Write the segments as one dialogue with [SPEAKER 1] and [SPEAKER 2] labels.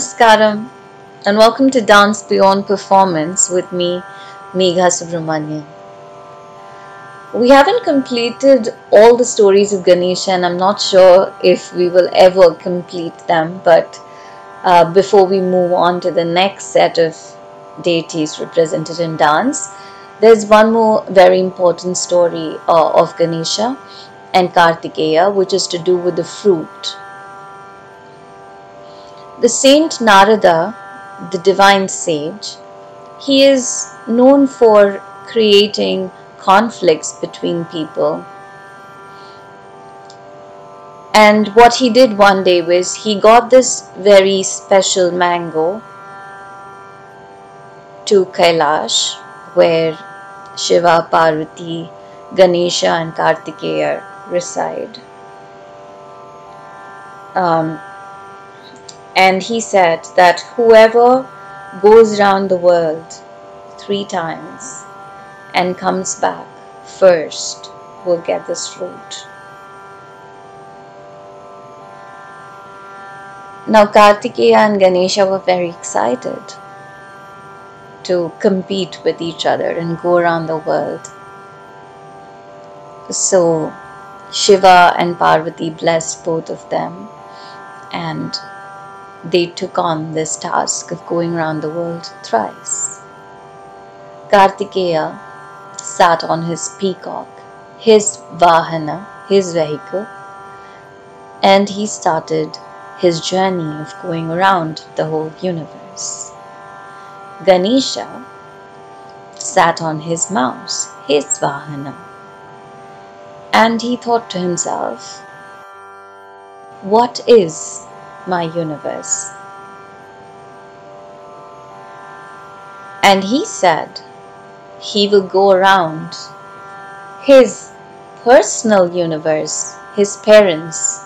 [SPEAKER 1] Namaskaram and welcome to Dance Beyond Performance with me, Megha Subramanian. We haven't completed all the stories of Ganesha, and I'm not sure if we will ever complete them. But uh, before we move on to the next set of deities represented in dance, there's one more very important story uh, of Ganesha and Kartikeya, which is to do with the fruit the saint Narada, the divine sage, he is known for creating conflicts between people. And what he did one day was he got this very special mango to Kailash, where Shiva, Parvati, Ganesha, and Kartikeya reside. Um, and he said that whoever goes round the world three times and comes back first will get this fruit. Now, Kartikeya and Ganesha were very excited to compete with each other and go around the world. So, Shiva and Parvati blessed both of them and they took on this task of going round the world thrice. Kartikeya sat on his peacock, his vahana, his vehicle, and he started his journey of going around the whole universe. Ganesha sat on his mouse, his vahana, and he thought to himself, What is my universe. And he said he will go around his personal universe, his parents,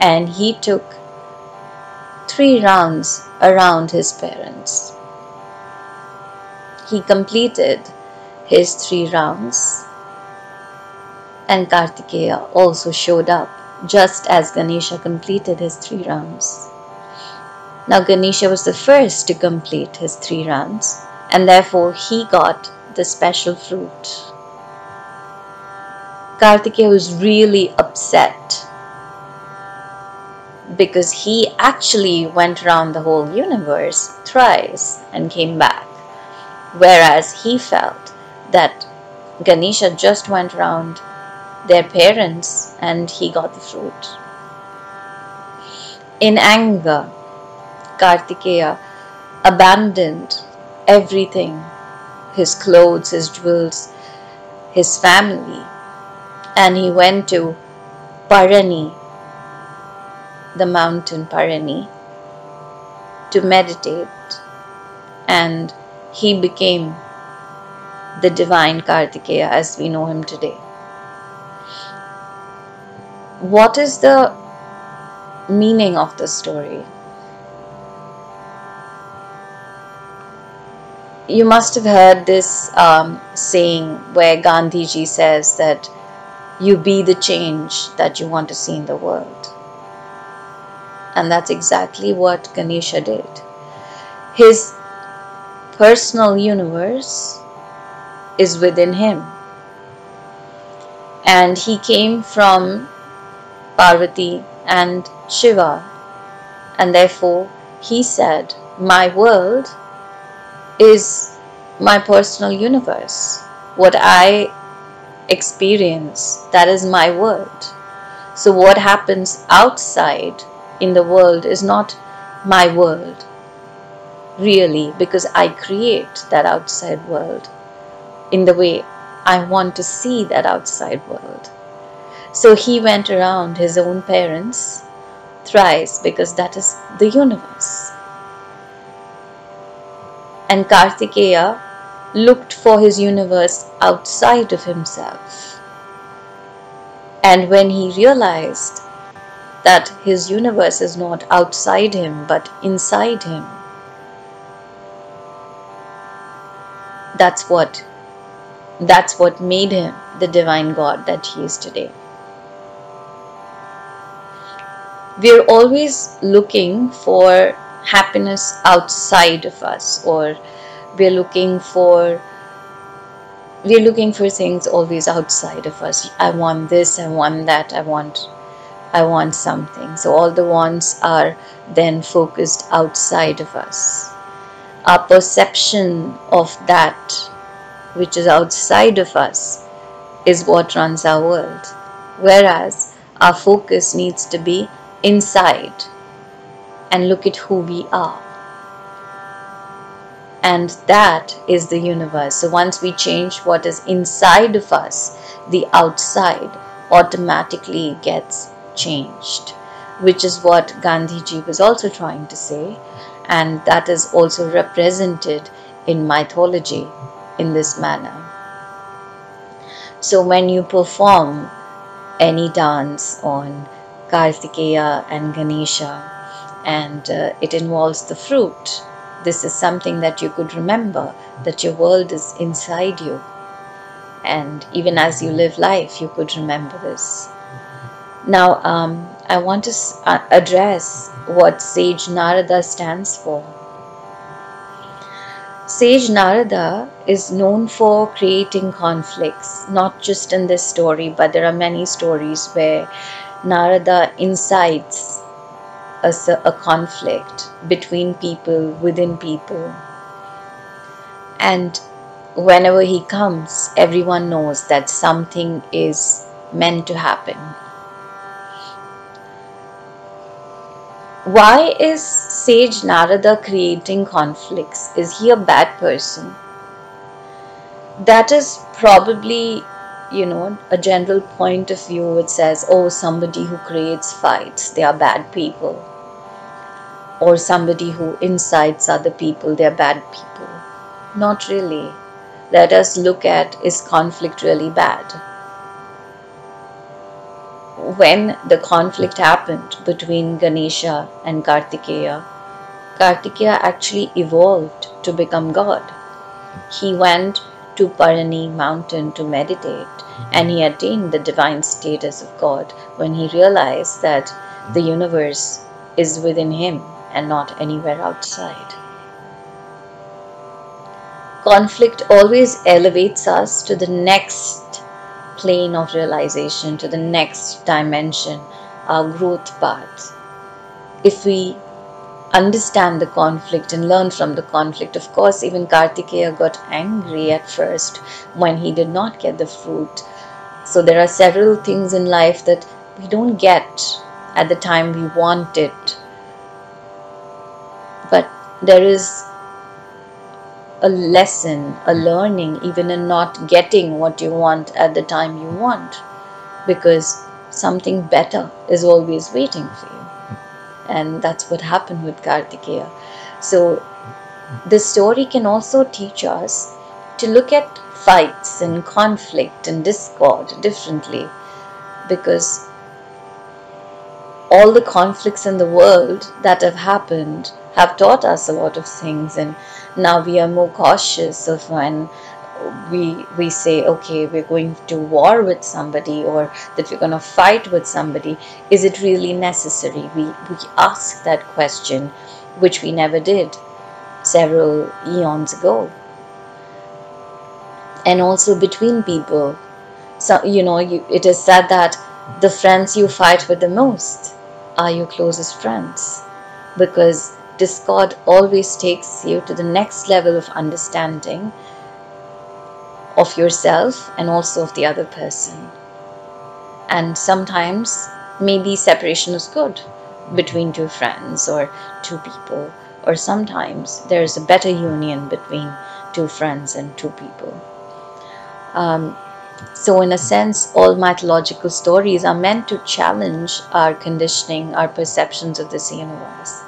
[SPEAKER 1] and he took three rounds around his parents. He completed his three rounds, and Kartikeya also showed up just as Ganesha completed his three rounds. Now, Ganesha was the first to complete his three rounds, and therefore he got the special fruit. Kartikeya was really upset because he actually went around the whole universe thrice and came back, whereas he felt that Ganesha just went around their parents and he got the fruit. In anger, Kartikeya abandoned everything his clothes, his jewels, his family, and he went to Palani, the mountain Palani, to meditate, and he became the divine Kartikeya as we know him today what is the meaning of the story? You must have heard this um, saying where Gandhiji says that you be the change that you want to see in the world. And that's exactly what Ganesha did. His personal universe is within him. And he came from Parvati and Shiva. And therefore, he said, My world is my personal universe. What I experience, that is my world. So, what happens outside in the world is not my world, really, because I create that outside world in the way I want to see that outside world. So he went around his own parents thrice because that is the universe. And Kartikeya looked for his universe outside of himself. And when he realized that his universe is not outside him but inside him, that's what that's what made him the divine god that he is today we're always looking for happiness outside of us or we're looking for we're looking for things always outside of us. I want this i want that i want i want something. So all the wants are then focused outside of us. Our perception of that which is outside of us is what runs our world. Whereas our focus needs to be inside and look at who we are and that is the universe. So once we change what is inside of us, the outside automatically gets changed, which is what Gandhiji was also trying to say, and that is also represented in mythology in this manner. So when you perform any dance on Kartikeya and Ganesha, and uh, it involves the fruit this is something that you could remember that your world is inside you. And even as you live life, you could remember this. Now, um, I want to uh, address what Sage Narada stands for. Sage Narada is known for creating conflicts, not just in this story, but there are many stories where Narada incites a, a conflict between people, within people. And whenever he comes, everyone knows that something is meant to happen. Why is Sage Narada creating conflicts? Is he a bad person? That is probably, you know, a general point of view which says, oh, somebody who creates fights, they are bad people or somebody who incites other people, they're bad people. Not really. Let us look at is conflict really bad? When the conflict happened between Ganesha and Kartikeya, Kartikeya actually evolved to become God. He went to Palani mountain to meditate and he attained the divine status of God when he realized that the universe is within him and not anywhere outside. Conflict always elevates us to the next plane of realization, to the next dimension, our growth path. If we understand the conflict and learn from the conflict. Of course, even Kartikeya got angry at first when he did not get the fruit. So, there are several things in life that we don't get at the time we want it but there is a lesson, a learning, even in not getting what you want at the time you want, because something better is always waiting for you. And that's what happened with Kartikeya. So, the story can also teach us to look at fights and conflict and discord differently because all the conflicts in the world that have happened have taught us a lot of things and now we are more cautious of when we we say okay we're going to war with somebody or that we're going to fight with somebody is it really necessary? We we ask that question which we never did several eons ago. And also between people. So you know you, it is said that the friends you fight with the most are your closest friends because discord always takes you to the next level of understanding of yourself and also of the other person. And sometimes maybe separation is good between two friends or two people, or sometimes there is a better union between two friends and two people. Um, so, in a sense, all mythological stories are meant to challenge our conditioning, our perceptions of this universe.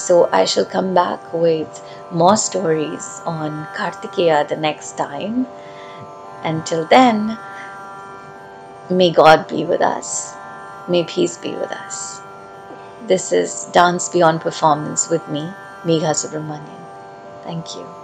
[SPEAKER 1] So, I shall come back with more stories on Kartikeya the next time. Until then, may God be with us. May peace be with us. This is Dance Beyond Performance with me, Megha Subramanian. Thank you.